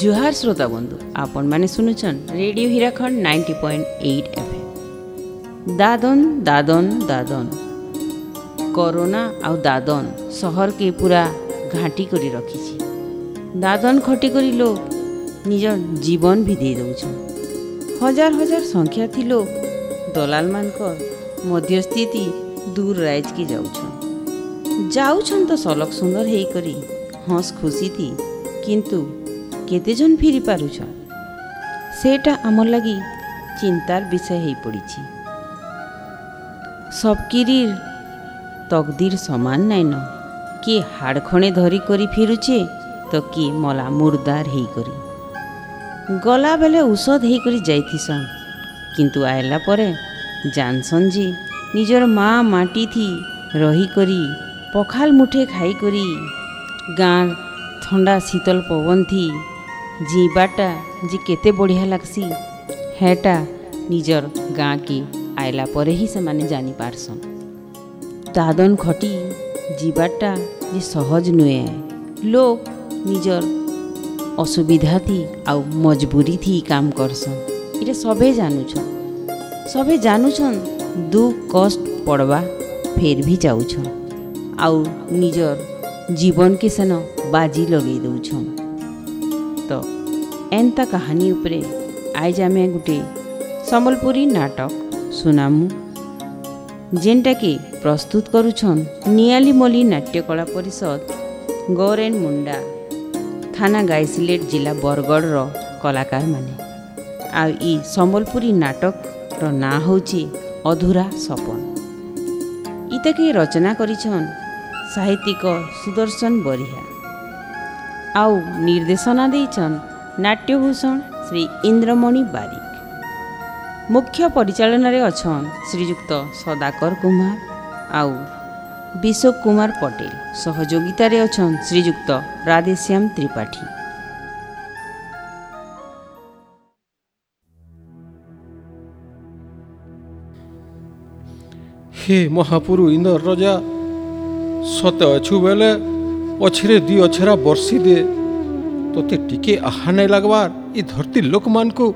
জুহার শ্রোতা বন্ধু আপন মানে শুনেছেন radio Hirakhand ninety point eight F দাদন দাদন দাদন করোনা আউ দাদন সহরকে পুরা ঘাঁটি করে রখিছে দাদন খটি করি লোক নিজর জীবন ভি দিয়ে দেছন হাজার হাজার সংখ্যা থি লোক দলাল মানক মধ্যস্থিতি দূর রাইজকে যাওছন যাওছন তো সলক সুন্দর হয়ে করি হস খুশি কিন্তু କେତେଜଣ ଫେରି ପାରୁଛନ୍ ସେଟା ଆମର୍ ଲାଗି ଚିନ୍ତାର ବିଷୟ ହେଇପଡ଼ିଛି ସବକିରିର ତକଦିର ସମାନ ନାଇଁନ କିଏ ହାଡ଼ ଖଣେ ଧରିକରି ଫେରୁଛେ ତ କିଏ ମଲା ମୁର୍ଦାର ହେଇକରି ଗଲାବେଳେ ଔଷଧ ହେଇକରି ଯାଇଥିସନ୍ କିନ୍ତୁ ଆଇଲା ପରେ ଜାଣସନ୍ ଯେ ନିଜର ମା ମାଟିଥି ରହିକରି ପଖାଲ ମୁଠେ ଖାଇକରି ଗାଁ ଥଣ୍ଡା ଶୀତଲ ପବନ ଥି ଯିବାଟା ଯେ କେତେ ବଢ଼ିଆ ଲାଗ୍ସି ହେଟା ନିଜର ଗାଁକେ ଆଇଲା ପରେ ହିଁ ସେମାନେ ଜାଣିପାରସନ୍ ଦାଦନ ଖଟି ଯିବାଟା ଯେ ସହଜ ନୁହେଁ ଲୋକ ନିଜର ଅସୁବିଧାଥି ଆଉ ମଜବୁରୀ ଥି କାମ କରସନ୍ ଏଇଟା ସଭେ ଜାନୁଛନ୍ ସଭେ ଜାନୁଛନ୍ ଦୁଃଖ କଷ୍ଟ ପଡ଼୍ବା ଫେର୍ ବି ଯାଉଛନ୍ ଆଉ ନିଜର ଜୀବନକେ ସେନ ବାଜି ଲଗେଇ ଦଉଛନ୍ ଆଧାରିତ ଏନ୍ତା କାହାଣୀ ଉପରେ ଆଇଜ ଆମେ ଗୋଟିଏ ସମ୍ବଲପୁରୀ ନାଟକ ଶୁନାମୁ ଯେନ୍ଟାକି ପ୍ରସ୍ତୁତ କରୁଛନ୍ ନିଆଲି ମଲି ନାଟ୍ୟକଳା ପରିଷଦ ଗୌରେନ୍ ମୁଣ୍ଡା ଥାନା ଗାଇସିଲେଟ୍ ଜିଲ୍ଲା ବରଗଡ଼ର କଳାକାରମାନେ ଆଉ ଇ ସମ୍ବଲପୁରୀ ନାଟକର ନାଁ ହେଉଛି ଅଧୁରା ସପନ ଇତାକେ ରଚନା କରିଛନ୍ ସାହିତ୍ୟିକ ସୁଦର୍ଶନ ବରିହା ଆଉ ନିର୍ଦ୍ଦେଶନା ଦେଇଛନ୍ ନାଟ୍ୟଭୂଷଣ ଶ୍ରୀ ଇନ୍ଦ୍ରମଣି ବାରିକ ମୁଖ୍ୟ ପରିଚାଳନାରେ ଅଛନ୍ ଶ୍ରୀଯୁକ୍ତ ସଦାକର କୁମାର ଆଉ ବିଶୋକ କୁମାର ପଟେଲ ସହଯୋଗିତାରେ ଅଛନ୍ ଶ୍ରୀଯୁକ୍ତ ରାଧେଶ୍ୟାମ ତ୍ରିପାଠୀ ହେ ମହାପୁରୁ ଇନ୍ଦ୍ର ରଜା ସତେ ଅଛୁ ବେଲେ ଅଛିରେ ଦୁଇ ଅଛରା ବର୍ଷି ଦିଏ ତୋତେ ଟିକେ ଆହା ନାଇଁ ଲାଗ୍ବାର୍ ଇ ଧରତି ଲୋକମାନଙ୍କୁ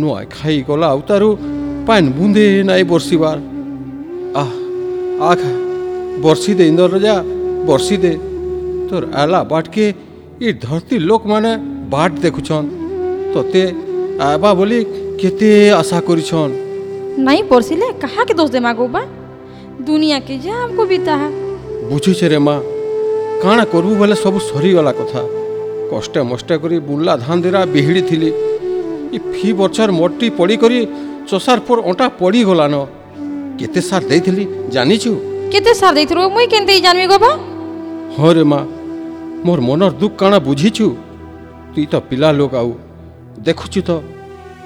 ନୂଆ ଖାଇ ଗଲା ଆଉ ତାରୁ ପାଏନ୍ ବୁନ୍ଦେ ନାଇଁ ବର୍ଷିବାର ଆହ ଆଖ ବର୍ଷି ଦେ ଇନ୍ଦର ରଜା ବର୍ଷି ଦେ ତୋର ଆଲା ବାଟକେ ଇ ଧରତି ଲୋକମାନେ ବାଟ ଦେଖୁଛନ୍ ତୋତେ ଆଇବା ବୋଲି କେତେ ଆଶା କରିଛନ୍ ନାଇଁ ବର୍ଷିଲେ କାହାକେ ଦୋଷ ଦେମା ଗୋବା ଦୁନିଆ କେ ଯେ ଆମକୁ ବିତା ବୁଝୁଛେ ରେ ମା' କାଣା କର୍ବୁ ବେଲେ ସବୁ ସରିଗଲା କଥା କଷ୍ଟେ ମଷ୍ଟେ କରି ବୁର୍ଲା ଧାନ୍ଦିରା ବିହିଡ଼ିଥିଲି ଇ ଫି ବର୍ଷର ମଟି ପଡ଼ିକରି ଚଷାର ପୋର ଅଣ୍ଟା ପଡ଼ିଗଲାନ କେତେ ସାର ଦେଇଥିଲି ଜାଣିଛୁ କେତେ ସାର ଦେଇଥିଲୁ ମୁଇଁ କେମିତି ଜାଣିବି ଗୋବା ହଁ ରେ ମା ମୋର ମନର ଦୁଃଖ କାଣା ବୁଝିଛୁ ତୁଇ ତ ପିଲା ଲୋକ ଆଉ ଦେଖୁଛୁ ତ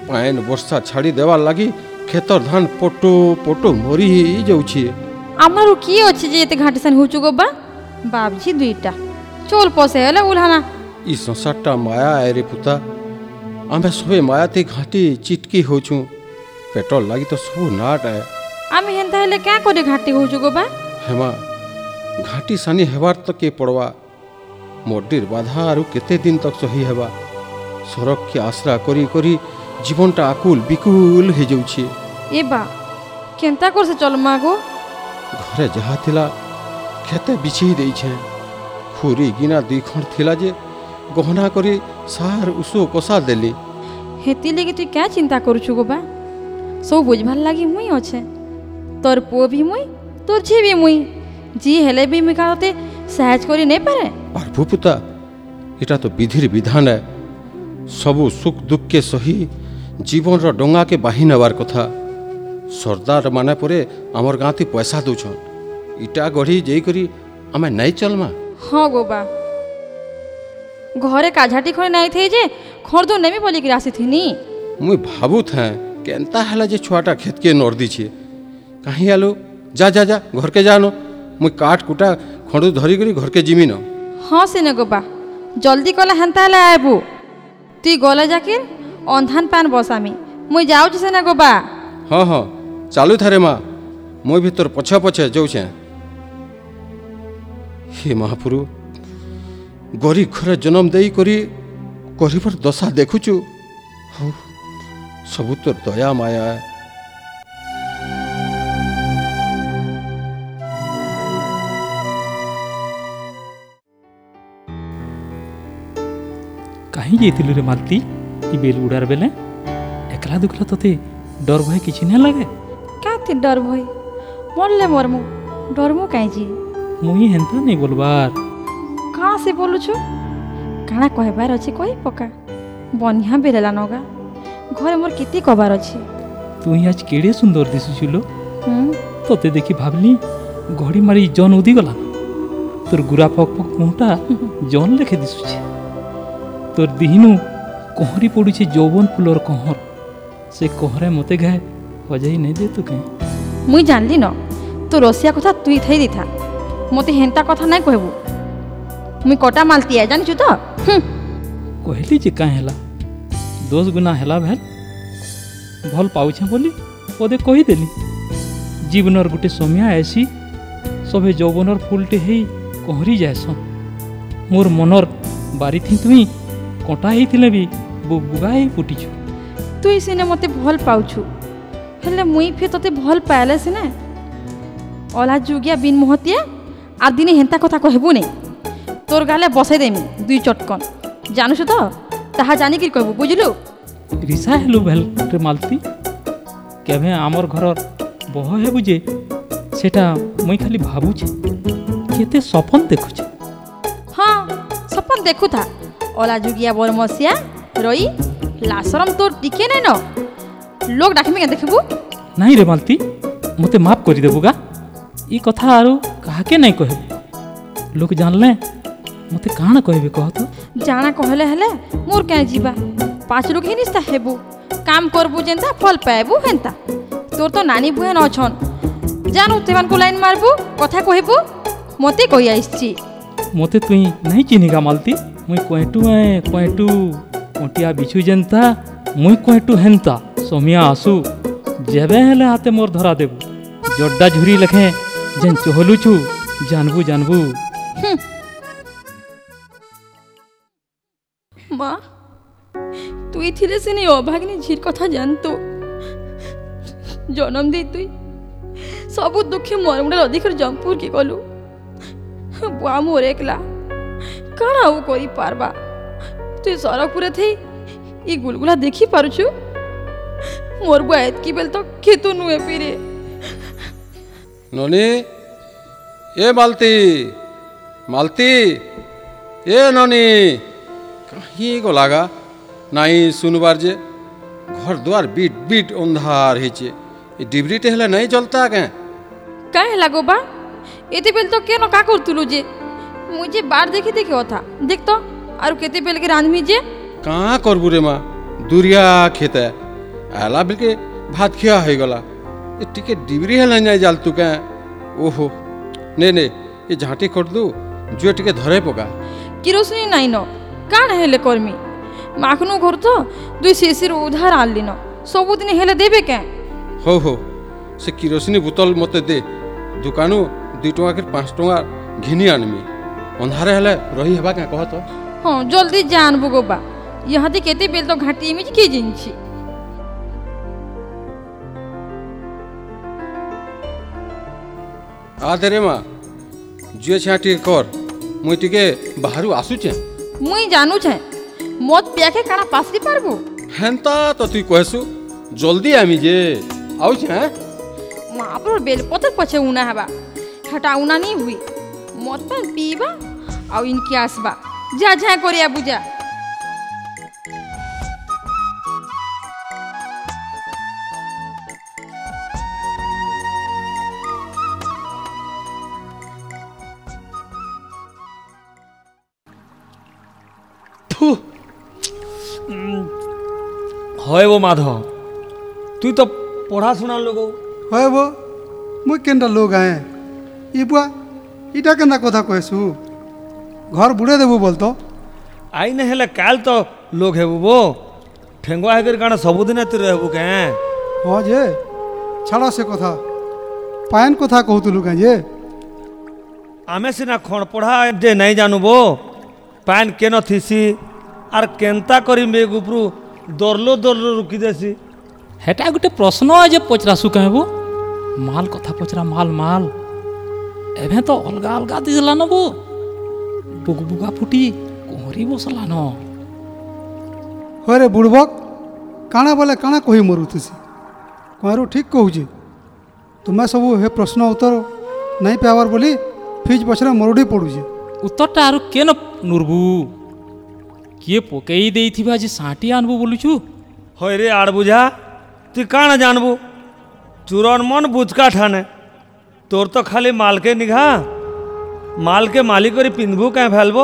ପାଏନ ବର୍ଷା ଛାଡ଼ି ଦେବାର୍ ଲାଗି କ୍ଷେତର ଧାନ ପଟୁ ପଟୁ ମରି ହେଇଯାଉଛି ଆମର କିଏ ଅଛି ଯେ ଏତେ ଘାଟିସାନ ହଉଛୁ ଗୋବା ବାବ୍ଜି ଦୁଇଟା ଚୋଲ ପସେ ହେଲେ ଉଲ୍ହାନା ଇ ସଂସାରଟା ମାୟା ଆଏରେ ପୁତା ଆମେ ସବେ ମାୟାତି ଘାଟି ଚିଟକି ହଉଛୁଁ ପେଟ ଲାଗି ତ ସବୁ ନାଟ ଆଏ ଆମେ ହେନ୍ତା ହେଲେ କାଁ କରି ଘାଟି ହଉଛୁ ଗୋବା ହେମା ଘାଟି ସାନି ହେବାର୍ ତ କେ ପଡ଼ବା ମର୍ଡିର ବାଧା ଆରୁ କେତେ ଦିନ ତକ୍ ସହି ହେବା ସରକ୍ଷେ ଆଶ୍ରା କରି କରି ଜୀବନଟା ଆକୁଲ ବିକୁଲ ହେଇଯାଉଛି ଏ ବା କେନ୍ତା କରସେ ଚଲମା ଗୋ ଘରେ ଯାହା ଥିଲା କ୍ଷେତେ ବିଛେଇ ଦେଇଛେଁ ଫୁରି ଗିନା ଦୁଇ ଖଣ୍ଡ ଥିଲା ଯେ ଗହନା କରି ସାର ଉଷୁ କଷା ଦେଲି ହେଥିଲାଗି ତୁଇ କାଁ ଚିନ୍ତା କରୁଛୁ ଗୋବା ସବୁ ବୁଝବାର୍ ଲାଗି ମୁଇଁ ଅଛେ ତୋର ପୁଅ ବି ମୁଇଁ ତୋର ଝିଅ ବି ମୁଇଁ ଯିଏ ହେଲେ ବି ମୁଇଁ କାଁ ତତେ ସାହାଯ୍ୟ କରି ପାରେ ପାର୍ଭୁ ପୁତା ଏଇଟା ତ ବିଧିର ବିଧାନ ଏ ସବୁ ସୁଖ ଦୁଃଖକେ ସହି ଜୀବନର ଡଙ୍ଗାକେ ବାହି ନେବାର କଥା ମାନେ ପରେ ଆମର ଗାଁତି ପଇସା ଦେଉଛନ୍ ଇଟା ଗଢ଼ି ଯାଇକରି ଆମେ ନାଇଁ ଚଲ୍ମା ହଁ ଗୋ ବା ଘରେ କାଝାଟି ଖଣ୍ଡେ ନାଇଁଥେଇ ଯେ ଖର୍ଦ୍ଦ ନେମି ବୋଲିକିରି ଆସିଥିନି ମୁଇଁ ଭାବୁଥେଁ କେନ୍ତା ହେଲା ଯେ ଛୁଆଟା କ୍ଷେତ୍କେ ନର୍ଦିଛେ କାହିଁ ଆଲୋ ଯା ଯା ଯା ଘର୍କେ ଯାନ ମୁଇଁ କାଠ କୁଟା ଖଣ୍ଡୁ ଧରିକରି ଘର୍କେ ଯିମିନ ହଁ ସିନେ ଗୋବା ଜଲ୍ଦି କଲେ ହେନ୍ତା ହେଲେ ଆଇବୁ তুই গলে যাকির অন্ধান পান বসামি মুই যাওছি সেনা গোবা হ হ চালু থারে মা মুই ভিতর পছে পছে যাউছে हे महापुरु गरीब घर जन्म देकरी गरीबर दशा देखुचु हो सबु तोर दया माया कहीं जाइलु रे मालती ई बेल उड़ार बेले एकला दुखला तते डर भय किछि ना लागे काते डर भय मोरले मोर डरमु डर काई जी ମୁଇଁ ହେନ୍ତା ନେଇ ବୋଲବାର୍ କାଁ ସେ ବୋଲୁଛୁ କାଣା କହିବାର ଅଛି କହି ପକା ବନିହା ବେରେଲା ନଗା ଘରେ ମୋର କେତେ କବାର ଅଛି ତୁଇ ଆଜି କେଡ଼େ ସୁନ୍ଦର ଦିଶୁଛୁ ଲୋ ତତେ ଦେଖି ଭାବିଲି ଘଡ଼ି ମାରି ଜନ୍ ଉଦିଗଲା ତୋର ଗୁରା ଫକ ଫକ ମୁହଁଟା ଜନ୍ ଲେଖେ ଦିଶୁଛେ ତୋର ଦିହିନୁ କହଁରି ପଡ଼ୁଛେ ଯୌବନ ଫୁଲର କହଁର ସେ କହଁରେ ମୋତେ ଘାଏ ହଜାଇ ନେଇ ଦେ ତୁ କାହିଁ ମୁଇଁ ଜାଣିଲି ନ ତୋ ରୋଷିଆ କଥା ତୁଇ ଥାଇ ଦେଇଥା মতো হেন্তা কথা নাই কহবু মুই কটা মালতি আয় জানিছু তো কহিলি যে কাঁ হেলা দোষ গুণা হেলা ভেল ভল পাউছে বলি পদে কহিদেলি জীবনর গোটে সময়া আইসি সবে যৌবনর ফুলটে হেই কহরি যাইসন মোর মনর বারিথি তুই কটা হইলে বি বুগা হয়ে ফুটিছু তুই সিনে মতে ভল পাউছু ହେଲେ ମୁଇଁ ଫିର୍ ତତେ ଭଲ୍ ପାଏଲେ ସିନା ଅଲା ଯୁଗିଆ ବିନ୍ ମହତିଆ আর দিনে হেনতা কথা কহবু নে তোর গালে বসাই দেমি দুই চটকন জানুস তো তাহা জানি কি কহবু বুঝলু রিসা হেলু ভেলরে মালতি কেভে আমার ঘর বহ হেবু যে সেটা মুই খালি ভাবুছে কেতে সপন দেখুছে হ্যাঁ সপন দেখুথা অলা যুগিয়া বরমসিয়া রই লাশরম তোর টিকে নেন লোক ডাকিমি কে দেখিবু নাই রে মালতি মতে মাফ করি দেবু গা ই কথা আরু କାହାକେ ନାଇଁ କହିବି ଲୋକ ଜାଣିଲେ ମୋତେ କାଣା କହିବି କହ ତ ଜାଣା କହିଲେ ହେଲେ ମୋର କାଁ ଯିବା ପାଚରୁ ଘିନିସ୍ତା ହେବୁ କାମ କରବୁ ଯେନ୍ତା ଫଲ ପାଇବୁ ହେନ୍ତା ତୋର ତ ନାନୀ ବୁହେନ ଅଛନ୍ ଜାନୁ ସେମାନଙ୍କୁ ଲାଇନ୍ ମାରବୁ କଥା କହିବୁ ମୋତେ କହି ଆସିଛି ମୋତେ ତୁଇ ନାଇଁ ଚିହ୍ନିକା ମାଲତି ମୁଇଁ କଏଟୁ ଏ କଏଟୁ କଣ୍ଟିଆ ବିଛୁ ଯେନ୍ତା ମୁଇଁ କଏଟୁ ହେନ୍ତା ସମିଆ ଆସୁ ଯେବେ ହେଲେ ହାତେ ମୋର ଧରା ଦେବୁ ଜଡ଼୍ଡା ଝୁରି ଲେଖେ ଯେନ୍ ଚହଲୁଛୁ ଜାନବୁ ଜାନବୁ মা তুই থিলে সে নেই অভাগিনী ঝির কথা জানতো জনম দেই তুই সবু দুঃখে মরমুড়ে অধিকর জম্পুর কে গলু বুয়া মোর একলা কাণ আউ করি পারবা তুই সরকপুরে থেই ই গুলগুলা দেখি পারুছু মোর বুয়া এতকি বেল তো খেতু নুয়ে পিরে ননি এ মালতি মালতি এ ননি काही को लागा नाही सुनबार जे घर द्वार बीट बीट अंधार हेचे ए डिबरीटे हेला नाही चलता के काय हेला गो बा एते बेल तो केनो का करतुलु जे मुझे बार देखि देखि होता देख तो आरो केते बेल के रांधमी जे का करबु रे मां दुरिया खेते आला बिल के भात खिया होई गला એ ટીકે ડીબરી ହେଲାଣି ଜାଲତୁ କାଁ ଓହୋ ନେ ନେ ଏ ଝାଟି ଖୋର୍ଦୁ ଝିଅ ଟିକେ ଧରେ ପକା କିରୋସିନି ନାଇଁନ କାଣ ହେଲେ କର୍ମି ମାଖନୁ ଘରୁ ତ ଦୁଇ ଶିଶିରୁ ଉଧାର ଆଣିଲିନ ସବୁଦିନ ହେଲେ ଦେବେ କାଁ ହଉ ହଉ ସେ କିରୋସିନି ବୋତଲ ମୋତେ ଦେ ଦୋକାନୁ ଦୁଇ ଟଙ୍କା କି ପାଞ୍ଚ ଟଙ୍କା ଘିନି ଆଣିମି ଅନ୍ଧାର ହେଲେ ରହି ହେବା କାଁ କହ ତ ହଁ ଜଲ୍ଦି ଜାଣିବୁ ଗୋବା ଇହାତି କେତେବେଳେ ତ ଘାଟି ଇମିଜି କିଏ ଜିନିଛି ଆଧରେ ମା ଝିଅ ଛିଆ ଟିକେ କର ମୁଇଁ ଟିକେ ବାହାରୁ ଆସୁଛେଁ ମୁଇଁ ଜାନୁଛେଁ ମୋତ ପ୍ୟାକେ କାଣା ପାସି ପାରବୁ ହେନ୍ତା ତ ତୁଇ କହେସୁ ଜଲ୍ଦି ଆମି ଯେ ଆଉଛେଁ ମାଆପୁର ବେଲପତର ପଛେ ଉଣା ହେବା ହେଟା ଉଣା ନେଇ ହୁଏ ମଦ ପାନ୍ ପିଇବା ଆଉ ଇନକେ ଆସବା ଯା ଯା କରିବା ବୁଝା वो माधव तू तो पढ़ा सुना लोग है वो मुझ के लोग आए ये इटा के कथा कहसु घर बुड़े देवु बोल तो आई नहीं हेले काल तो लोग है वो ठेंगुआ है कारण सबुदिन तु रहू क्या हाँ जे छाड़ से कथा पायन कथा कहूल क्या जे आमे सिना खण पढ़ा जे नहीं जानू बो पायन के नीसी आर केन्ता करी मेघ उपरू ଦରଲୋ ଦରଲୋ ରୁକି ଦେସି ହେଟା ଗୋଟେ ପ୍ରଶ୍ନ ଯେ ପଚରାସୁ କହିବୁ ମାଲ କଥା ପଚରା ମାଲ ମାଲ ଏବେ ତ ଅଲଗା ଅଲଗା ଦିଶଲା ନବୁ ବୁକୁ ବୁକା ଫୁଟି କୁହଁରି ବସଲାନ ହରେ ବୁଡ଼ବକ କାଣା ବୋଲେ କାଣା କହି ମରୁଥିସି କୁହଁରୁ ଠିକ୍ କହୁଛି ତୁମେ ସବୁ ହେ ପ୍ରଶ୍ନ ଉତ୍ତର ନାଇଁ ପାଇବାର ବୋଲି ଫିଜ୍ ପଛରେ ମରୁଡ଼ି ପଡ଼ୁଛି ଉତ୍ତରଟା ଆରୁ କେନ ନୁରବୁ କିଏ ପକେଇ ଦେଇଥିବା ଆଜି ସାଟି ଆଣିବୁ ବୋଲୁଛୁ ହଇରେ ବୁଝା ତୁ କାଣା ଜାଣିବୁ ଚୁରନ୍ ମନ୍ ବୁଚକା ଠାନେ ତୋର ତ ଖାଲି ମାଲକେ ନିଘା ମାଲକେ ମାଲି କରି ପିନ୍ଧବୁ କାଁ ଫେଲବ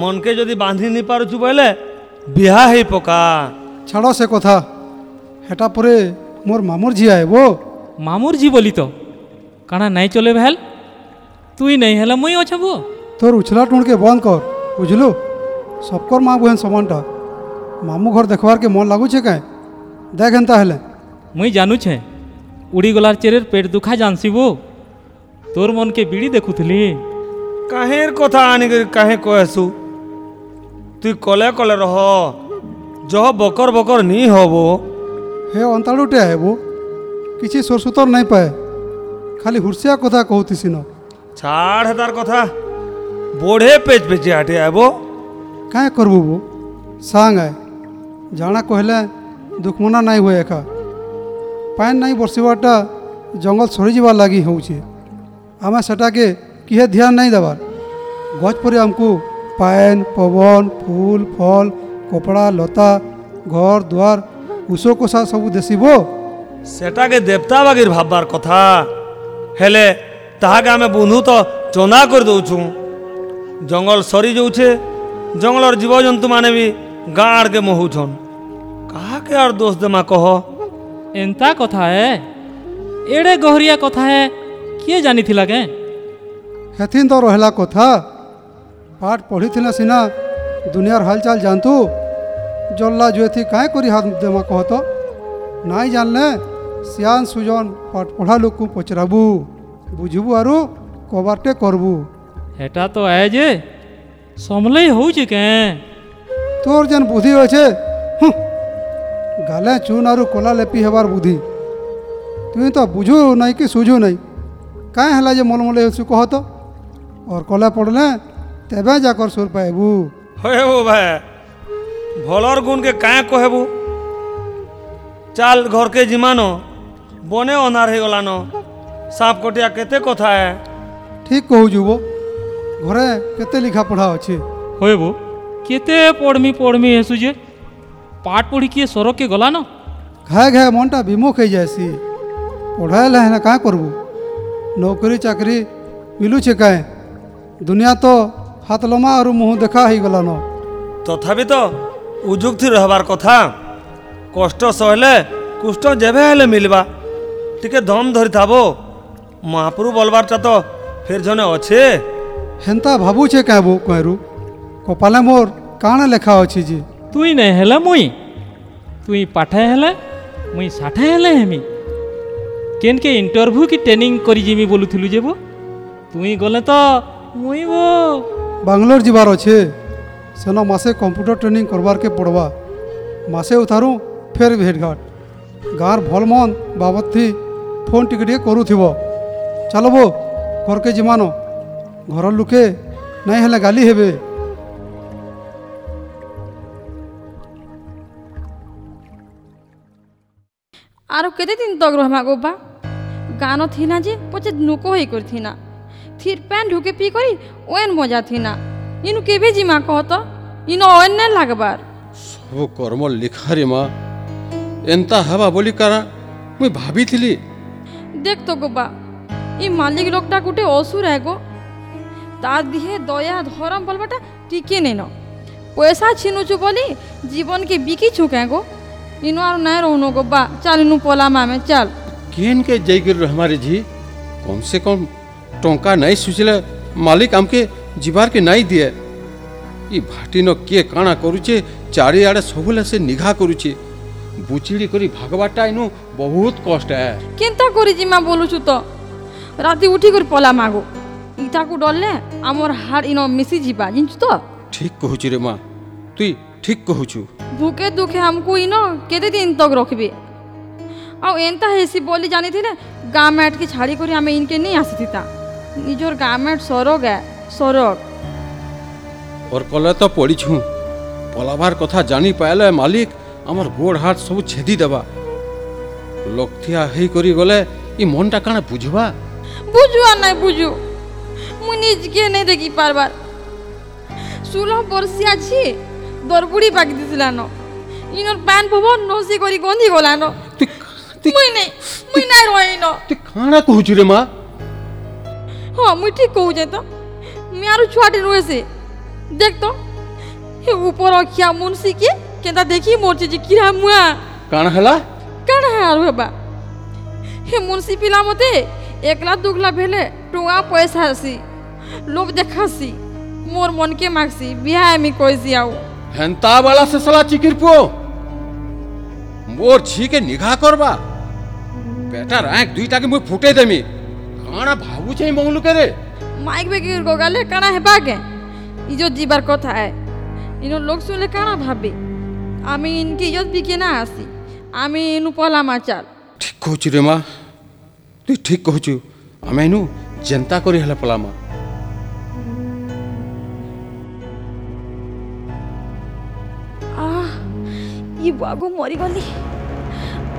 ମନକେ ଯଦି ବାନ୍ଧି ନେଇ ପାରୁଛୁ ବୋଇଲେ ବିହା ହେଇ ପକା ଛାଡ଼ ସେ କଥା ହେଟା ପରେ ମୋର ମାମୁର ଝିଅ ହେବ ମାମୁର ଝିଅ ବୋଲି ତ କାଣା ନାଇଁ ଚଲେ ହେଲ ତୁଇ ନାଇଁ ହେଲେ ମୁଇଁ ଅଛେ ବୋ ତୋର ଉଛଲା ଟୁଣକେ ବନ୍ଦ କର ବୁଝିଲୁ সবকর মা বহেন সমানটা মামু ঘর দেখবার কে মন লাগুছে কে দেখ এন্তা হলে মুই জানুছে উড়ি গলার চেরের পেট দুখা জানছি জানসিব তোর মনকে বিড়ি দেখুথিলি কাহের কথা আনিকি কাহে কয়েসু তুই কলে কলে রহ জহ বকর বকর নি হব হে অন্তাড়ুটে হেব কিছু সরসুতর নাই পায় খালি হুরসিয়া কথা কহুতিস ছাড় হেতার কথা বড়ে পেচ পেচে আটে আইব କାଁ କର୍ବୁ ବୋ ସାଙ୍ଗ ଜାଣା କହିଲେ ଦୁଃଖମନା ନାଇଁ ହୁଏ ଏକା ପାଏନ୍ ନାଇଁ ବର୍ଷିବାଟା ଜଙ୍ଗଲ ସରିଯିବାର୍ ଲାଗି ହେଉଛେ ଆମେ ସେଟାକେ କିହେ ଧ୍ୟାନ ନାଇଁ ଦେବାର୍ ଗଛ୍ ପରି ଆମକୁ ପାଏନ୍ ପବନ ଫୁଲ ଫଲ କପଡ଼ା ଲତା ଘର ଦୁଆର ଉଷକଷା ସବୁ ଦେଶିବ ସେଟାକେ ଦେବତା ବାଗିର ଭାବବାର୍ କଥା ହେଲେ ତାହାକେ ଆମେ ବୁନୁ ତ ଚନା କରିଦେଉଛୁଁ ଜଙ୍ଗଲ ସରି ଯାଉଛେ ଜଙ୍ଗଲର ଜୀବଜନ୍ତୁମାନେ ବି ଗାଁ ଆଡ଼କେ ମହୁଛନ୍ କାହାକେ ଆର୍ ଦୋଷ ଦେମା କହ ଏନ୍ତା କଥା ଏ ଏଡ଼େ ଗହରିଆ କଥା ଏ କିଏ ଜାଣିଥିଲା କେ ହେଥିନ୍ ତ ରହିଲା କଥା ପାଠ ପଢ଼ିଥିଲେ ସିନା ଦୁନିଆର ହାଲଚାଲ ଜାଣନ୍ତୁ ଜଲ୍ଲା ଜୁଏଥି କାହିଁ କରି ହାତ ଦେମା କହ ତ ନାଇଁ ଜାଣିଲେ ସିଆନ ସୁଜନ ପାଠ ପଢ଼ା ଲୋକକୁ ପଚରାବୁ ବୁଝିବୁ ଆରୁ କବାରଟେ କରବୁ ହେଟା ତ ଏ ଯେ समले होउचे के तोर जन बुद्धि होछे हु गाले चून आरु कोला लेपी हेबार बुद्धि तुई तो बुझो नहीं कि सुझो नहीं काय हला जे मलमले होछु कह तो और कोला पड़ले तेबे जाकर सुर पाएबू होय हो भाई भलर गुण के काय कहबू चाल घर के जिमानो बने अनार हे गलानो साफ कोटिया केते कथा को है ठीक कहू जुबो ঘরে কেতে লিখা পড়া আছে হয়ে বউ কেতে পড়মি পড়মি হেসু যে পাঠ পড়ি কি সরকে গলা না ঘায়ে ঘায়ে মনটা বিমুখ হয়ে যায়সি পড়াইলে হেনা কাঁ করবু নৌকরি চাকরি মিলুছে কায় দুনিয়া তো হাত লমা আর মুহ দেখা হয়ে গলান তথাপি তো উযুক্তি রহবার কথা কষ্ট সহলে কুষ্ট যেভে হলে মিলবা টিকে দম ধরি থাবো মহাপুরু বলবারটা তো ফের জনে অছে ହେନ୍ତା ଭାବୁଛେ କାଁ ବୋ କାଁରୁ କପାଲେ ମୋର କାଣା ଲେଖା ଅଛି ଯେ ତୁଇ ନାଇଁ ହେଲେ ମୁଇଁ ତୁଇ ପାଠେ ହେଲେ ମୁଇଁ ଷାଠେ ହେଲେ ହେମି କେନ୍କେ ଇଣ୍ଟରଭ୍ୟୁ କି ଟ୍ରେନିଂ କରିଯିମି ବୋଲୁଥିଲୁ ଯେ ବୋ ତୁଇ ଗଲେ ତ ମୁଇଁ ବୋ ବାଙ୍ଗଲୋର ଯିବାର ଅଛେ ସେନ ମାସେ କମ୍ପ୍ୟୁଟର ଟ୍ରେନିଂ କରବାର୍କେ ପଡ଼ବା ମାସେ ଉଠାରୁ ଫେର୍ ଭେଟଘାଟ ଗାଁର ଭଲ ମନ୍ଦ ବାବଦଥି ଫୋନ୍ ଟିକେ ଟିକେ କରୁଥିବ ଚାଲ ବୋ ଘରକେ ଯିମାନ ଘର ଲୁକେ ନାଇଁ ହେଲେ ଗାଲି ହେବେ ଆରୁ କେତେ ଦିନ ତକ ରହମା ଗୋବା ଗାନ ଥିନା ଯେ ପଛେ ନୁକ ହେଇ କରିଥିନା ଥିର ପ୍ୟାନ୍ ଢୁକେ ପି କରି ଓଏନ୍ ମଜା ଥିନା ଇନୁ କେବେ ଯିମା କହ ତ ଇନ ଓଏନ୍ ନାଇଁ ଲାଗ୍ବାର ସବୁ କର୍ମ ଲିଖାରେ ମା ଏନ୍ତା ହେବା ବୋଲି କାରା ମୁଇଁ ଭାବିଥିଲି দেখ তো গোবা এই মালিক লোকটা গোটে অসুর এগো ତା ଦିହେ ଦୟା ଧରମ ବଲବାଟା ଟିକେ ନେଇନ ପଇସା ଛିନୁଛୁ ବୋଲି ଜୀବନକେ ବିକିଛୁ କାଁ ଗୋ ଇନୁ ଆରୁ ନାଇଁ ରହୁନ ଗୋ ବା ଚାଲିନୁ ପଲାମା ଆମେ ଚାଲ କେନ୍କେ ଯାଇକରି ରହମାରେ ଝି କମ୍ ସେ କମ୍ ଟଙ୍କା ନାଇଁ ସୁଝିଲେ ମାଲିକ ଆମକେ ଯିବାର୍କେ ନାଇଁ ଦିଏ ଇ ଭାଟିନ କିଏ କାଣା କରୁଛେ ଚାରିଆଡ଼େ ସବୁଲେ ସେ ନିଘା କରୁଛେ ବୁଚିଡ଼ି କରି ଭାଗବାରଟା ଇନୁ ବହୁତ କଷ୍ଟ ଏ କେନ୍ତା କରି ଯିମା ବୋଲୁଛୁ ତ ରାତି ଉଠିକରି ପଲାମା ଗୋ ପିତାକୁ ଡରିଲେ ଆମର ହାଡ଼ ଇନ ମିଶିଯିବା ଜାଣିଛୁ ତ ଠିକ୍ କହୁଛୁ ରେ ମା ତୁଇ ଠିକ୍ କହୁଛୁ ଭୁକେ ଦୁଃଖେ ଆମକୁ ଇନ କେତେ ଦିନ ତକ ରଖିବେ ଆଉ ଏନ୍ତା ହେସି ବୋଲି ଜାଣିଥିଲେ ଗାଁମେଟ୍କେ ଛାଡ଼ିକରି ଆମେ ଇନ୍କେ ନେଇ ଆସିଥିତା ନିଜର ଗାଁମେଟ୍ ସରଗ ସରଗ ওর ତ তো পড়িছু କଥା কথা জানি পাইলে মালিক আমার গোড় হাত সব ছেদি দেবা লোকথিয়া হেই করি গলে ই মনটা কানে বুঝবা বুঝু আর ମୁଁ ନିଜକେ ନାଇଁ ଦେଖି ପାର୍ବାର୍ ଷୁଲହ ବର୍ଷିଆ ଅଛି ଦରବୁଡ଼ି ପାକି ଦିଶିଲାନ ଇନର ପାନ୍ ପବନ ନସି କରି ଗନ୍ଧି ଗଲାନ ମୁଇଁ ନାଇଁ ମୁଇଁ ନାଇଁ ରହିନ ତୁ କାଣା କହୁଛୁ ରେ ମା ହଁ ମୁଇଁ ଠିକ କହୁଛେ ତ ମୁଇଁ ଆରୁ ଛୁଆଟେ ରୁହେ ସେ ଦେଖ ତ ହେ ଉପର ଅଖିଆ ମୁନସି କିଏ କେନ୍ତା ଦେଖି ମରଛି ଯେ କିରା ମୁଆ କାଣା ହେଲା କାଣା ଆରୁ ହେବା ହେ ମୁନସି ପିଲା ମତେ ଏକଲା ଦୁଗଲା ବେଲେ ଟଙ୍କା ପଇସା ଆସି লোভ দেখাছি মোর মনকে মাগছি বিয়া আমি কইছি আও হেন্তা বালা সে সালা চিকির পুও মোর ছিকে নিঘা করবা বেটার এক দুইটাকে মুই ফুটে দেমি কানা ভাবুছে মঙ্গলুকে রে মাইক বেগে গগালে কানা হেবা গে ইজত জিবার কথা হয় ইনো লোক শুনলে কানা ভাবে আমি ইনকে ইজত বিকে না আসি আমি ইনু পলা মাচাল ঠিক কହୁছি রে মা তুই ঠিক কହୁଛୁ ଆମେ ଏନୁ ଯେନ୍ତା କରି ହେଲେ ପଲାମା ଇ ବୁଆକୁ ମରିଗଲି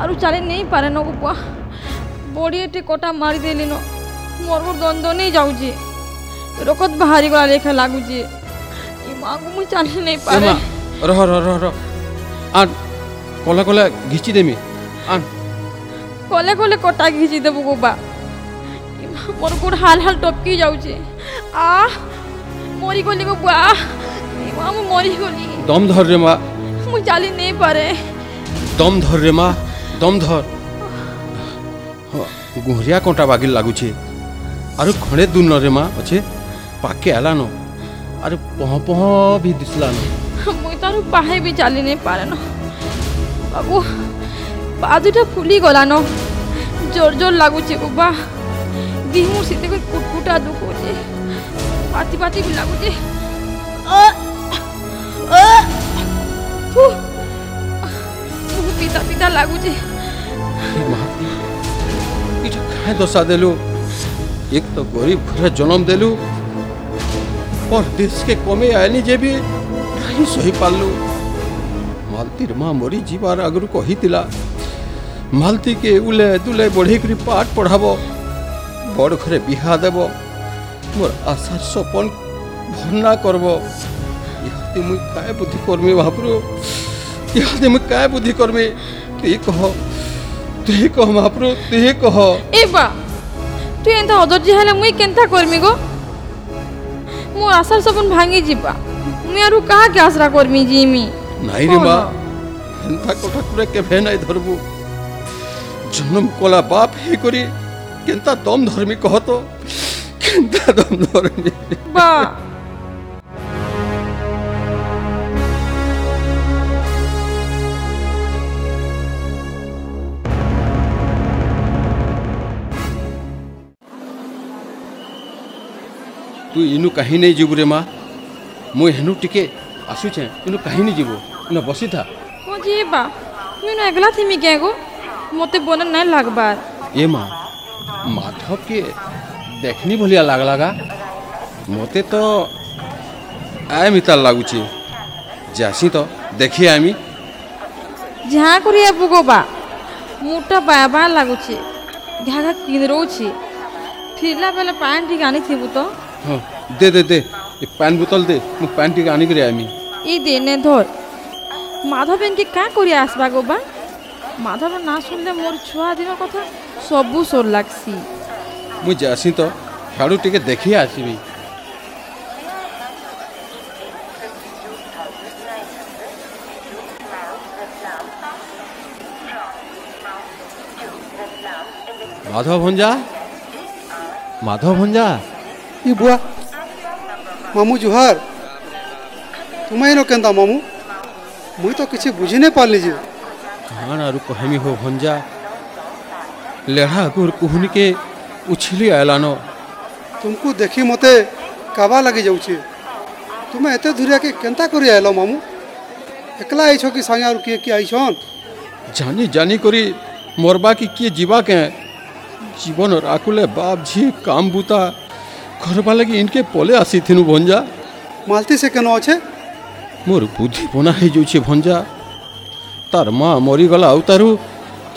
ଆରୁ ଚାଲି ନେଇପାରେ ନକୁ ବୁଆ ବଡ଼ିଏଟେ କଟା ମାରିଦେଲିନ ମୋର ଦନ୍ଦ ନେଇ ଯାଉଛେ ରକତ ବାହାରିଗଲା ଲେଖା ଲାଗୁଛେ ଇ ମାଆକୁ ମୁଁ ଚାଲି ନେଇପାରେ ରହ ରହ ରହ ରହ ଆଣ କଲା କଲା ଘିଚି ଦେମି ଆଣ କଲେ କଲେ କଟା ଘିଚି ଦେବୁ ଗୋବା ମୋର ଗୋଡ଼ ହାଲ ହାଲ ଟପକି ଯାଉଛେ आ मरिगली को बुआ मरिगली दम धर रे मा હું ચાલી નહીં પડે દમ ધર રે માં દમ ધર ગુહરિયા કોંટા વાગી લાગુ છે ଆରୁ ଖଣ୍ଡେ ଦୂରରେ ମା ଅଛେ ପାଖେ ହେଲାନ ଆରେ ପହ ପହ ବି ଦିଶଲାନ ମୁଇଁ ତାରୁ ବାହେ ବି ଚାଲି ନେଇ ପାରେନ ବାବୁ ପାଦୁଟା ଫୁଲି ଗଲାନ ଜୋର ଜୋର ଲାଗୁଛି ବାବା ଦିହୁ ସେତେ କୁଟକୁଟା ଦୁଖଉଛେ ପାତି ପାତି ବି ଲାଗୁଛି બહુ પિતા પિતા લાગુ છે কিছু খায় দশা দেলু এক তো গরিব ঘরে জন্ম দেলু और देश के कमे आयनी जे भी नहीं सही पालू मालतीर माँ मरी जीवार आगर कहीला मालती के उले दुले बढ़ेक पाठ पढ़ाब बड़ घरे बिहा देव मोर आशा आता मुई काय बुद्धी करमी महाप्रभू की आता मुई काय बुद्धी करमी तू ही कह तू ही कह महाप्रभू तू ही कह ए बा तू एंता अधर्य हेले मुई ଆଶା ସବୁ ଭାଙ୍ଗି ଯିବା ମୁଁ ଆରୁ କାହାକେ ଆଶ୍ରା କର୍ମି ଯିମି ନାଇଁ ରେ ମା ଏନ୍ତା କଥା କୁରେ କେଭେ ନାଇଁ ଧରବୁ ଜନମ କଲା ବାପ ହେଇକରି କେନ୍ତା ଦମ ଧର୍ମି କହ ତ କେନ୍ତା ଦମ ଧର୍ମି ବା तु इनु कहीं नहीं जीवु रे माँ मु हेनु टिके आसुचे इनु कहीं नहीं जीवु इनु बसी था मो जीवा थी मी बोन ए माँ माधव के देखनी भलिया लाग लागा मत तो आय मिता लागुची जासी तो देखी आमी जहाँ करिया बुगोबा ମୁଟା ବାୟା ଲାଗୁଛି ଘା ଘା କିନ୍ଦରଉଛି ଫେରିଲା ବେଳେ ପ୍ୟାଣ୍ଟ ଟିକେ ଆଣିଥିବୁ तो হ্যাঁ, দে দে দে প্যান বোতল দে बोतल दे मु पैन टी आनी ই দে নে ধর মাধবেন কি কা করি আসবা গো বা মাধব না শুনলে মোর ছুয়া দিন কথা সবু সর লাগছি মু যাসি তো हाड़ू টিকে দেখি আসিবি মাধব ভঞ্জা মাধব ভঞ্জা ই বুয়া মামু জুহার তুমি ন কেন্তা মামু মুই তো কিছু বুঝি নাই পারলি যে কাণ আর কহেমি হো ভঞ্জা লেহা আগুর কুহুনিকে উছিলি আয়লান তুমকু দেখি মতে কাবা লাগি যাউছে তুমি এতে দূরিয়াকে কেন্তা করি আইল মামু একলা আইছ কি সাঙ্গে আর কিয়ে কি আইছন জানি জানি করি মরবা কি কিয়ে যিবা কে জীবন রাখুলে বাপ ঝি কাম বুতা ઘર પાલાગી ઇનકે પોલે આસી થીનું ભોંજા માલતી સે કેનો છે મોર બુદ્ધિ પોના હે જો છે ભોંજા તાર માં મરી ગલા અવતારુ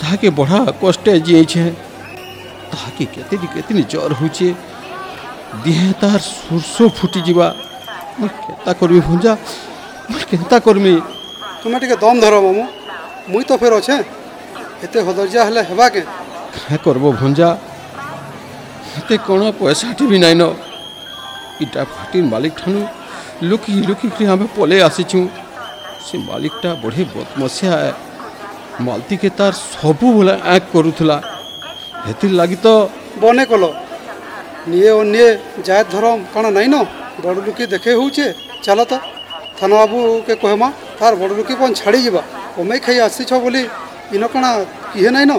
તાકે બઢા કષ્ટે જીએ છે તાકે કેતેની કેતેની જર હોચે ଦିହେ ତାହାର ସୋର୍ଷ ଫୁଟିଯିବା ମୁଁ କେନ୍ତା କରିବି ଭଞ୍ଜା ମୁଁ କେନ୍ତା କର୍ମି ତୁମେ ଟିକେ ଦମ୍ ଧର ମାମୁଁ ମୁଇଁ ତ ଫେର୍ ଅଛେ ଏତେ ହଦର୍ଜା ହେଲେ ହେବା କେଁ କାଁ କର୍ବ ଭଞ୍ଜା হাতে পয়সা পয়সাটি নাই ন ইটা ফাটির মালিক ঠানু লুকি লুকি করে আমি পলে আসিছু সে মালিকটা বড়ি বদমসিয়া মালতিকে তার সবু বলে এক করুলা হেতির লাগি তো বনে কল নিয়ে ও নিয়ে যায় ধরম কাণ নাই ন বড় লুকি দেখে হচ্ছে চাল তো থানবাবুকে কহমা তার বড় লুকি পণ ছাড়ি যা কমে খাই আসিছ বলে ইন কাণা কিহে নাই ন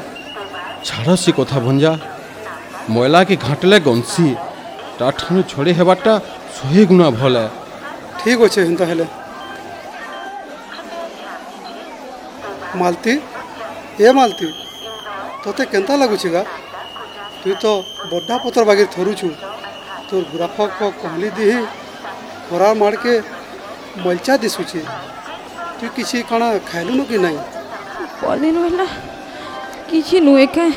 ছাড় সে কথা ভঞ্জা ମଇଲାକେ ଘାଣ୍ଟଲେ ଗନ୍ସି ତାଠାରୁ ছড়ে ହେବାର୍ଟା ଶହେ গুণা ଭଲ ଠିକ୍ ଅଛେ ହେନ୍ତା ହେଲେ ମାଲତି ଏ ମାଲତି তোতে କେନ୍ତା ଲାଗୁଛି ଗା তুই তো বড্ডা পতর বাগে থরুছু তোর গুরাফ কহলি দিহি খরার মাড়কে মলচা দিশুছি তুই কিছু কাଣା খাইলুনু কি নাই পরদিন হইলা কিছু নুয়ে খায়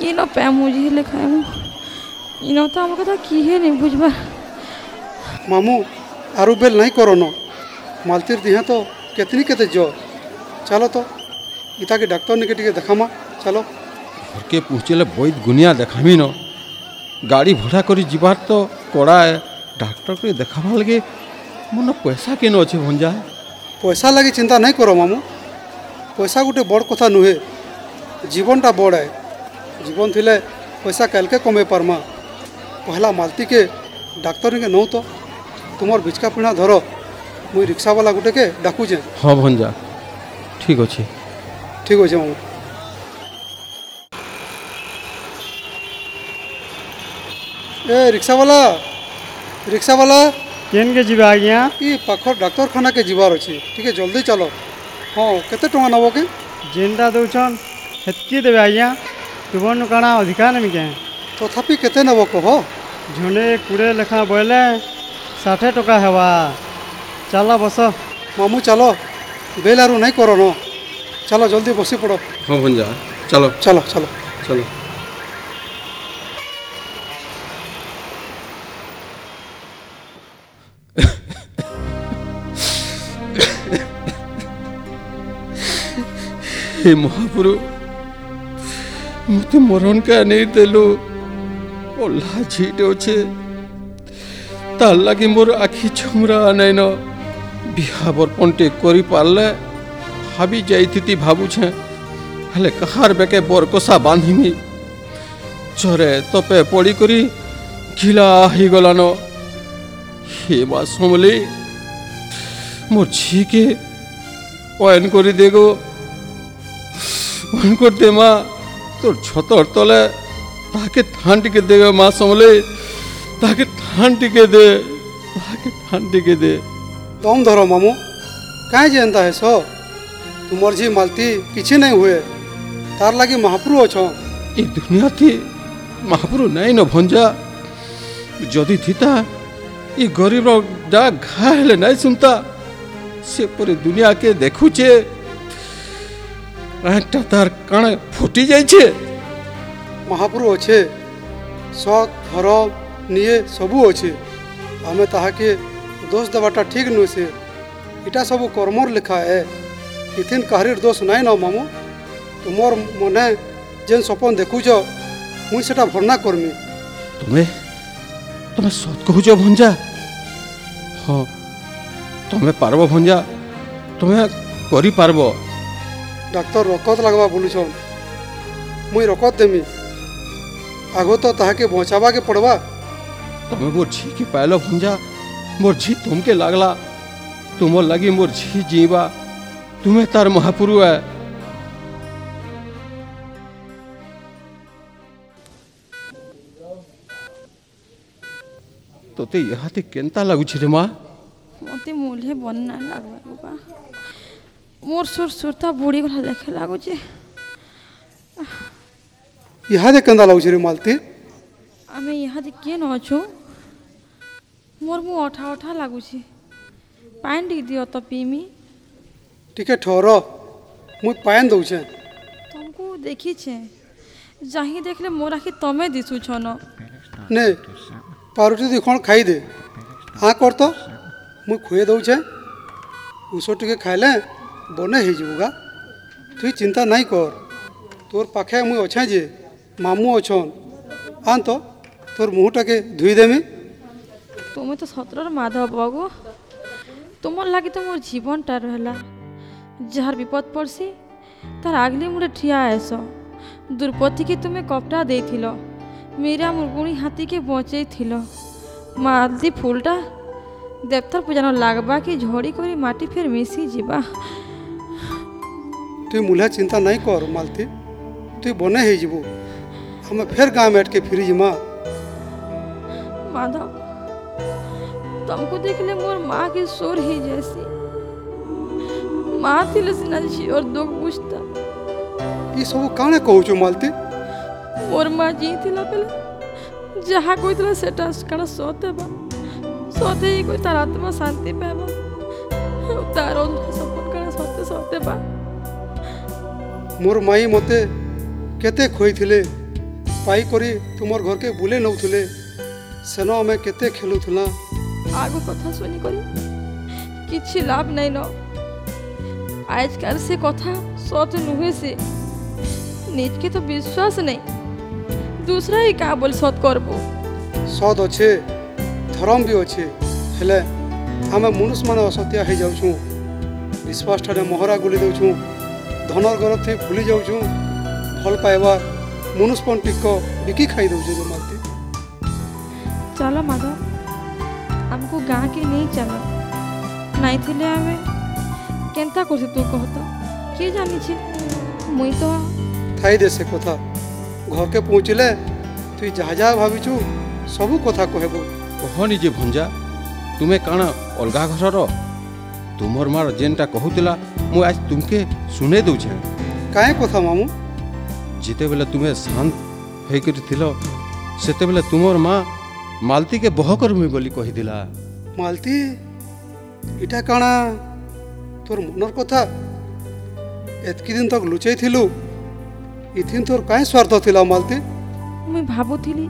किन मुझे लिखा है इन तो आम कथा किए नहीं बुझबा मामू आरु बेल नहीं करो न मालतीर दिहे तो कितनी कितने जो चलो तो इता के डॉक्टर ने के देखामा चलो घर के पहुँचले बहुत गुनिया देखामी न গাড়ি ভড়া করে যাবার তো কড়া ডাক্তারকে দেখাবার লাগে মন পয়সা কেন অছে ভঞ্জা পয়সা লাগে চিন্তা নাই কর মামু পয়সা গোটে বড় কথা নুহে জীবনটা বড় আয় जीवन थी पैसा कल के कमे पार्मा कहला मालती के डाक्तर के नौ तो तुम बिचका पिणा धर मु रिक्सावाला गुटे के डाकुचे हाँ भंजा ठीक अच्छे ठीक अच्छे मामू ए रिक्सावाला रिक्सावाला केन के जीवा आज्ञा ई पाखर डाक्तरखाना के जीवार अछि ठीक जल्दी चलो हाँ कते टका नबो के जेंडा दउछन हेतकी देबे आज्ञा ତୁମର୍ନୁ କାଣା ଅଧିକା ନେମି କେଁ ତଥାପି କେତେ ନେବ କହ ଝୁଣ୍ଡେ କୁଡ଼େ ଲେଖା ବୋଇଲେ ଷାଠିଏ ଟଙ୍କା ହେବା ଚାଲ ବସ ମାମୁଁ ଚାଲ ବେଲାରୁ ନାଇଁ କରନ ଚାଲ ଜଲ୍ଦି ବସି ପଡ଼ ହଁ ଭଞ୍ଜା ଚାଲ ଚାଲ ଚାଲ ଚାଲ হে মহাপুরুষ ମୋତେ ମରଣ କା ନେଇଦେଲୁ ପଲ୍ଲା ଝିଟେ ଅଛେ ତାର୍ ଲାଗି ମୋର ଆଖି ଛୁମରା ନାଇଁନ ବିହା ବରପଣଟେ କରିପାରିଲେ ଭାବି ଯାଇଥିତି ଭାବୁଛେଁ ହେଲେ କାହାର ବେକେ ବରକଷା ବାନ୍ଧିମି ଚରେ ତପେ ପଡ଼ିକରି ଘିଲା ହେଇଗଲାନ ହେ ମା ସମଲି ମୋ ଝିକେ ଅଏନ୍ କରିଦେ ଗୋ ଅଏନ୍ କରିଦେ ମା' তোর ছতর তলে তাকে ঠান্ডিকে দেবে মা সমলে তাকে ঠান্ডিকে দে তাকে ঠান্ডিকে দে তম ধর মামু কাই যে এন্তা হেস তোমার ঝি মালতি কিছু নাই হুয়ে তার লাগি মহাপুরু অছ এই দুনিয়াতে মহাপুরু নাই ন ভঞ্জা যদি থিতা ই গরিব যা ঘা হলে নাই শুনতা সে সেপরে দুনিয়াকে দেখুছে একটা তার কানে ফুটি যাইছে છે મહાપ્રભુ અછે શોખ নিয়ে সবু অছে আমি তাহাকে দোষ দেওয়াটা ঠিক নয় সে এটা সবু কর্মর লেখা এ ইথিন কাহারির দোষ নাই না মামু তোমার মনে যে স্বপন দেখুছ মুই সেটা ভর্ণা করমি তুমি তুমি সত কহুছ ভঞ্জা হ তুমি পারব ভঞ্জা তুমি করি পারব डाक्तर रकत लगवा बोलुन मुई रकत देमी आगो तो ताके बचावा के पड़वा तुम्हें मोर झी की पैल भुंजा मोर झी तुमके लागला तुम लगी मोर झी जीवा तुम्हें तार महापुरु है तो ते यहाँ ते केंता लगु छे माँ मोते मूल है बनना लगवा बाबा ମୋର ସୁର ସୁରତା ବୁଡ଼ିଗଲା ଲେଖେ ଲାଗୁଛି ଇହାଦେ କେନ୍ତା ଲାଗୁଛେ ରେ ମାଲତି ଆମେ ଇହାଦେ କେନ ଅଛୁ ମୋର ମୁଁ ଅଠା ଅଠା ଲାଗୁଛି ପାଏନ୍ ଟିକେ ଦିଅ ତ ପିଇମି ଟିକେ ଠର ମୁଇଁ ପାଏନ୍ ଦଉଛେ ତମକୁ ଦେଖିଛେ ଯାହିଁ ଦେଖିଲେ ମୋର ଆଖି ତମେ ଦିଶୁଛ ନ ନେ ପାରୁଛୁ ଦି କ'ଣ ଖାଇଦେ ହଁ କର ତ ମୁଇଁ ଖୁଏ ଦଉଛେ ଉଷ ଟିକେ ଖାଇଲେ ବନେ ହେଇଯିବୁଗା ତୁଇ ଚିନ୍ତା ନାଇଁ କର ତୋର ପାଖେ ମୁଇଁ ଅଛେ ଯେ ମାମୁଁ ଅଛନ୍ ଆନ୍ ତ ତୋର ମୁହଁଟାକେ ଧୋଇଦେମି ତୁମେ ତ ସତରର ମାଧବ ବାବୁ ତୁମର ଲାଗି ତ ମୋର ଜୀବନଟା ରହିଲା ଯାହାର ବିପଦ ପଡ଼ସି ତାର ଆଗଲି ମୁଣ୍ଡେ ଠିଆ ଆସ ଦ୍ରୌପଦୀକି ତୁମେ କପଡ଼ା ଦେଇଥିଲ ମୀରା ମୁର୍ଗୁଣୀ ହାତୀକେ ବଞ୍ଚେଇଥିଲ ମାଳତୀ ফুলটা দেবতার পূজানো লাগবা কি ঝড়ি করে মাটি ফের মিশি যা তুই মুলে चिंता नहीं कर मालती तु बने হয়ে যাবু আমি ফের গাঁ মেটকে ফিরি যা माधव तुमको देखने मोर माँ के सोर ही जैसी माँ थी सिना जी और दुख बुझता ये सब कहने कहो जो मालती मोर माँ जी थी ला पहले जहाँ कोई तरह से टास कड़ा सोते बा सोते ही कोई तरह आत्मा शांति पे बा तारों सपन कड़ा सोते सोते बा ମୋର ମାଇଁ ମୋତେ କେତେ ଖୋଇଥିଲେ ପାଇକରି ତୁମର ଘରକେ ବୁଲେଇ ନେଉଥିଲେ ସେନ ଆମେ କେତେ ଖେଲୁଥିଲା ଆଗ କଥା ଶୁଣିକରି କିଛି ଲାଭ ନାଇଁନ ଆଜକାଲ ସେ କଥା ସତ ନୁହେଁ ସେ ନିଜକେ ତ ବିଶ୍ୱାସ ନାଇଁ ଦୁସରା ଇ କାଁ ବୋଲି ସତ କରବୁ ସତ ଅଛେ ଧରମ ବି ଅଛେ ହେଲେ ଆମେ ମନୁଷମାନେ ଅସତ୍ୟା ହେଇଯାଉଛୁ ବିଶ୍ୱାସଠାରେ ମହରା ଗୁଲି ଦେଉଛୁ ଧନର ଗରଥି ଭୁଲି ଯାଉଛୁଁ ଭଲ୍ ପାଇବାର୍ ମନୁଷ୍ପଣ ଟିକ ବିକି ଖାଇ ଦଉଛେ ଜମାତି ଚାଲ ମାଧ ଆମକୁ ଗାଁକେ ନେଇ ଚାଲ ନାଇଁଥିଲେ ଆମେ କେନ୍ତା କରୁଛୁ ତୁ କହ ତ କିଏ ଜାଣିଛି ମୁଇଁ ତ ଥାଇଦେ ସେ କଥା ଘରକେ ପହଞ୍ଚିଲେ তুই যা যা ভাবিছু সবু কথা কহব কহ নিজে ভঞ্জা তুমি কাণ অলগা ঘরর ତୁମର ମାର ଯେନ୍ଟା କହୁଥିଲା ମୁଁ ଆଜି ତୁମକେ ଶୁଣେଇ ଦେଉଛେ କାଏଁ କଥା ମାମୁଁ ଯେତେବେଲେ ତୁମେ ଶାନ୍ତ ହେଇକରି ଥିଲ ସେତେବେଲେ ତୁମର ମା ମାଲତୀକେ ବହ କରମି ବୋଲି କହିଥିଲା ମାଲତି ଇଟା କାଣା ତୋର ମନର କଥା ଏତକି ଦିନ ତକ ଲୁଚେଇଥିଲୁ ଇଥିନ୍ ତୋର କାଏଁ ସ୍ୱାର୍ଥ ଥିଲା ମାଲତି ମୁଇଁ ଭାବୁଥିଲି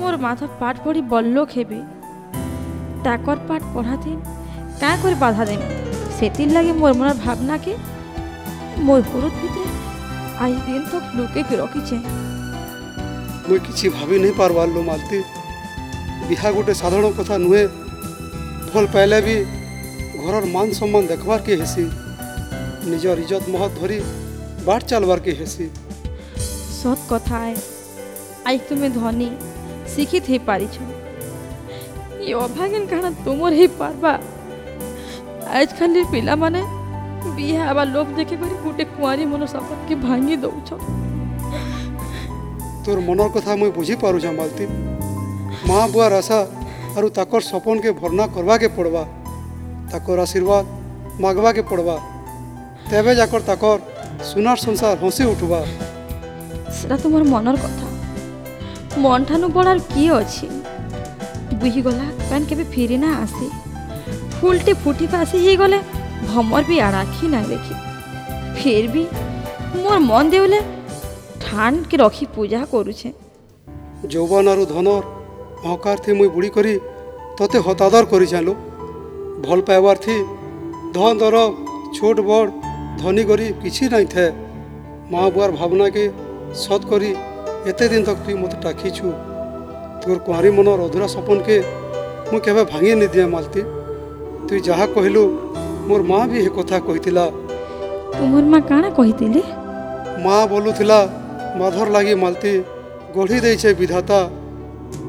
ମୋର মাথা পাঠ পড়ি বল্লক ହେବି তাকর পাঠ পড়াতেন କାଁ କରି ବାଧା ଦେମି ସେଥିର୍ଲାଗି ମୋର୍ ମନର ଭାବନାକେ ମୋର୍ ହୃଦ୍ ଭିତରେ ଆଜି ଦିନ ତକ୍ ଲୁକେଇକି ରଖିଛେ ମୁଇଁ କିଛି ଭାବି ନେଇ ପାରବାର୍ ଲୋ ମାଲତି ବିହା ଗୋଟେ ସାଧାରଣ କଥା ନୁହେଁ ଭଲ ପାଇଲେ ବି ଘରର ମାନ ସମ୍ମାନ ଦେଖବାର୍କେ ହେସି ନିଜର ଇଜତ ମହତ ଧରି ବାଟ ଚାଲବାର୍କେ ହେସି ସତ୍ କଥା ଏ ଆଜି ତୁମେ ଧନୀ ଶିକ୍ଷିତ ହେଇପାରିଛ ଏ ଅଭାଗିନ କାଣା ତୁମର ହେଇପାରବା આજકાલની પિલામાને બિહે આવા લોભ દેખી કરી ગોટે કુંવારી મનો સપનકે ભાંગી દઉં છો તોર મનર કથા મુઈ બુઝી પારું છું માલતી મા બુઆર આશા આરુ તાકર સપનકે ભરણા કરવાકે પડવા તાકર આશીર્વાદ માગવાકે પડવા তেবে যাকর তাকর সোনার সংসার হসি উঠবা সেটা তোমার মনের কথা মন ঠানু বড় আর কি অছি বুঝিগলা কারণ কেবে ফিরে না আসে ફૂલટી ફૂટી ફાસી ହେଇଗଲେ ભમર બી આડ આખી ના દેખી ફેર બી મોર મન દેવલે ઠાણ કે રખી પૂજા કરું છે ଯୌବନରୁ ଧନର ଅହଙ୍କାର ଥି ମୁଇଁ ବୁଡ଼ି କରି ତତେ ହତାଦର କରିଚାଲୁ ଭଲ ପାଇବାର ଥି ଧନ ଦର ଛୋଟ ବଡ଼ ଧନୀ କରି କିଛି ନାଇଁ ଥାଏ ମା ବୁଆର ଭାବନାକେ ସତ୍ କରି ଏତେ ଦିନ ତକ ତୁଇ ମୋତେ ଟାକିଛୁ ତୋର କୁଆଁରୀ ମନର ଅଧୁରା ସପନକେ ମୁଁ କେବେ ଭାଙ୍ଗି ନିଦିଏ ମାଲତି ତୁ ଯାହା କହିଲୁ ମୋର ମା ବି ଏ କଥା କହିଥିଲା ତୁମର ମା କାଣ କହିଥିଲେ ମା ବୋଲୁଥିଲା ମାଧର ଲାଗି ମାଲତି ଗଢ଼ି ଦେଇଛେ ବିଧାତା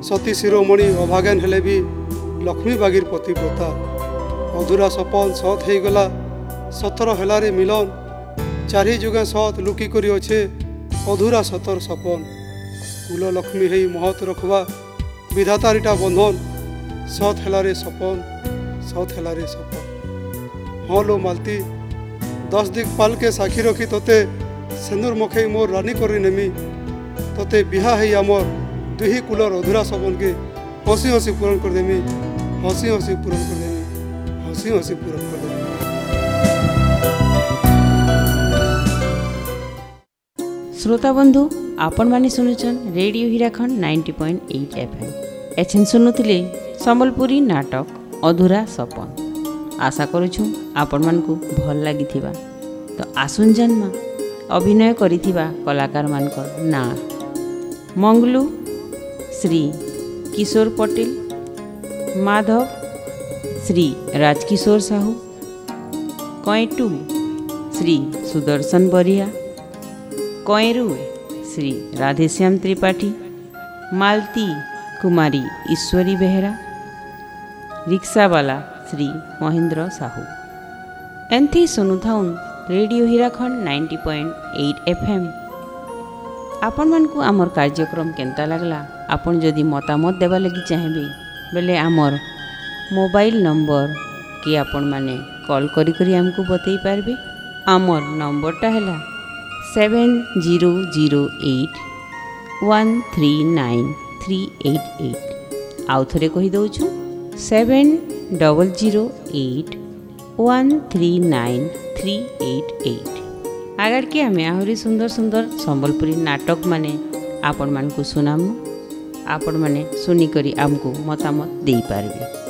ସତୀ ଶିରୋମଣି ଅଭାଗେନ ହେଲେ ବି ଲକ୍ଷ୍ମୀ ବାଗିର ପତିବ୍ରତା ଅଧୁରା ସପନ ସତ୍ ହେଇଗଲା ସତର ହେଲାରେ ମିଲନ ଚାରି ଯୁଗେ ସତ୍ ଲୁକି କରି ଅଛେ ଅଧୁରା ସତର ସପନ କୁଲ ଲକ୍ଷ୍ମୀ ହେଇ ମହତ ରଖବା ବିଧାତାରିଟା ବନ୍ଧନ ସତ୍ ହେଲାରେ ସପନ ସାଉଥ୍ ହେଲାରେ ସପ ହଁ ଲୋ ମାଲତି ଦଶ ଦିଗ୍ ପାଲ୍କେ ସାକ୍ଷୀ ରଖି ତୋତେ ସିନ୍ଦୁର ମୁଖେଇ ମୋର ରାନୀ କରି ନେମି ତୋତେ ବିହା ହେଇ ଆମର ଦୁହି କୁଲର ଅଧୁରା ସବନକେ ହସି ହସି ପୂରଣ କରିଦେମି ହସି ହସି ପୂରଣ କରିଦେମି ହସି ହସି ପୂରଣ କରିଦେମି শ্রোতা বন্ধু আপন মানে শুনেছেন radio Hirakhand ninety point eight F M এছেন শুনুলে সম্বলপুরী নাটক অধুরা সপন আশা করুছু ଆପଣମାନଙ୍କୁ ଭଲ ଲାଗିଥିବା ତ ଆସୁନ୍ ଜାନ୍ମା ଅଭିନୟ କରିଥିବା କଳାକାରମାନଙ୍କ ନାଁ ମଙ୍ଗଲୁ ଶ୍ରୀ କିଶୋର ପଟେଲ ମାଧବ ଶ୍ରୀ ରାଜକିଶୋର ସାହୁ କଏଁଟୁ ଶ୍ରୀ ସୁଦର୍ଶନ ବରିଆ କଏଁରୁ ଶ୍ରୀ ରାଧେଶ୍ୟାମ ତ୍ରିପାଠୀ ମାଲତୀ କୁମାରୀ ଈଶ୍ୱରୀ ବେହେରା રિક્ષાવાલા શ્રી મહેન્દ્ર સાહુ એનથી શુણુથાઉં radio Hirakhand ninety point eight F M ଆପଣମାନଙ୍କୁ ଆମର କାର୍ଯ୍ୟକ୍ରମ କେନ୍ତା ଲାଗ୍ଲା ଆପଣ ଯଦି ମତାମତ ଦେବା ଲାଗି ଚାହିଁବେ ବେଲେ ଆମର ମୋବାଇଲ ନମ୍ବର କି ଆପଣମାନେ କଲ୍ କରିକରି ଆମକୁ ବତେଇ ପାରିବେ ଆମର ନମ୍ବରଟା ହେଲା seven zero zero eight one three nine three eight eight ଆଉ ଥରେ କହିଦେଉଛୁ seven double zero eight one three nine three eight eight आगार के आम आहरी सुंदर सुंदर संबलपुरी नाटक माने आपण मान को सुनामु आपण माने सुनिक आमको मतामत देई पारबे